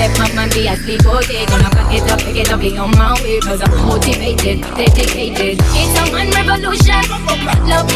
step my man be a sleepwalker. Gonna pack it up, pick it up, be on my way. Cause I'm motivated, dedicated. It's a man revolution. Love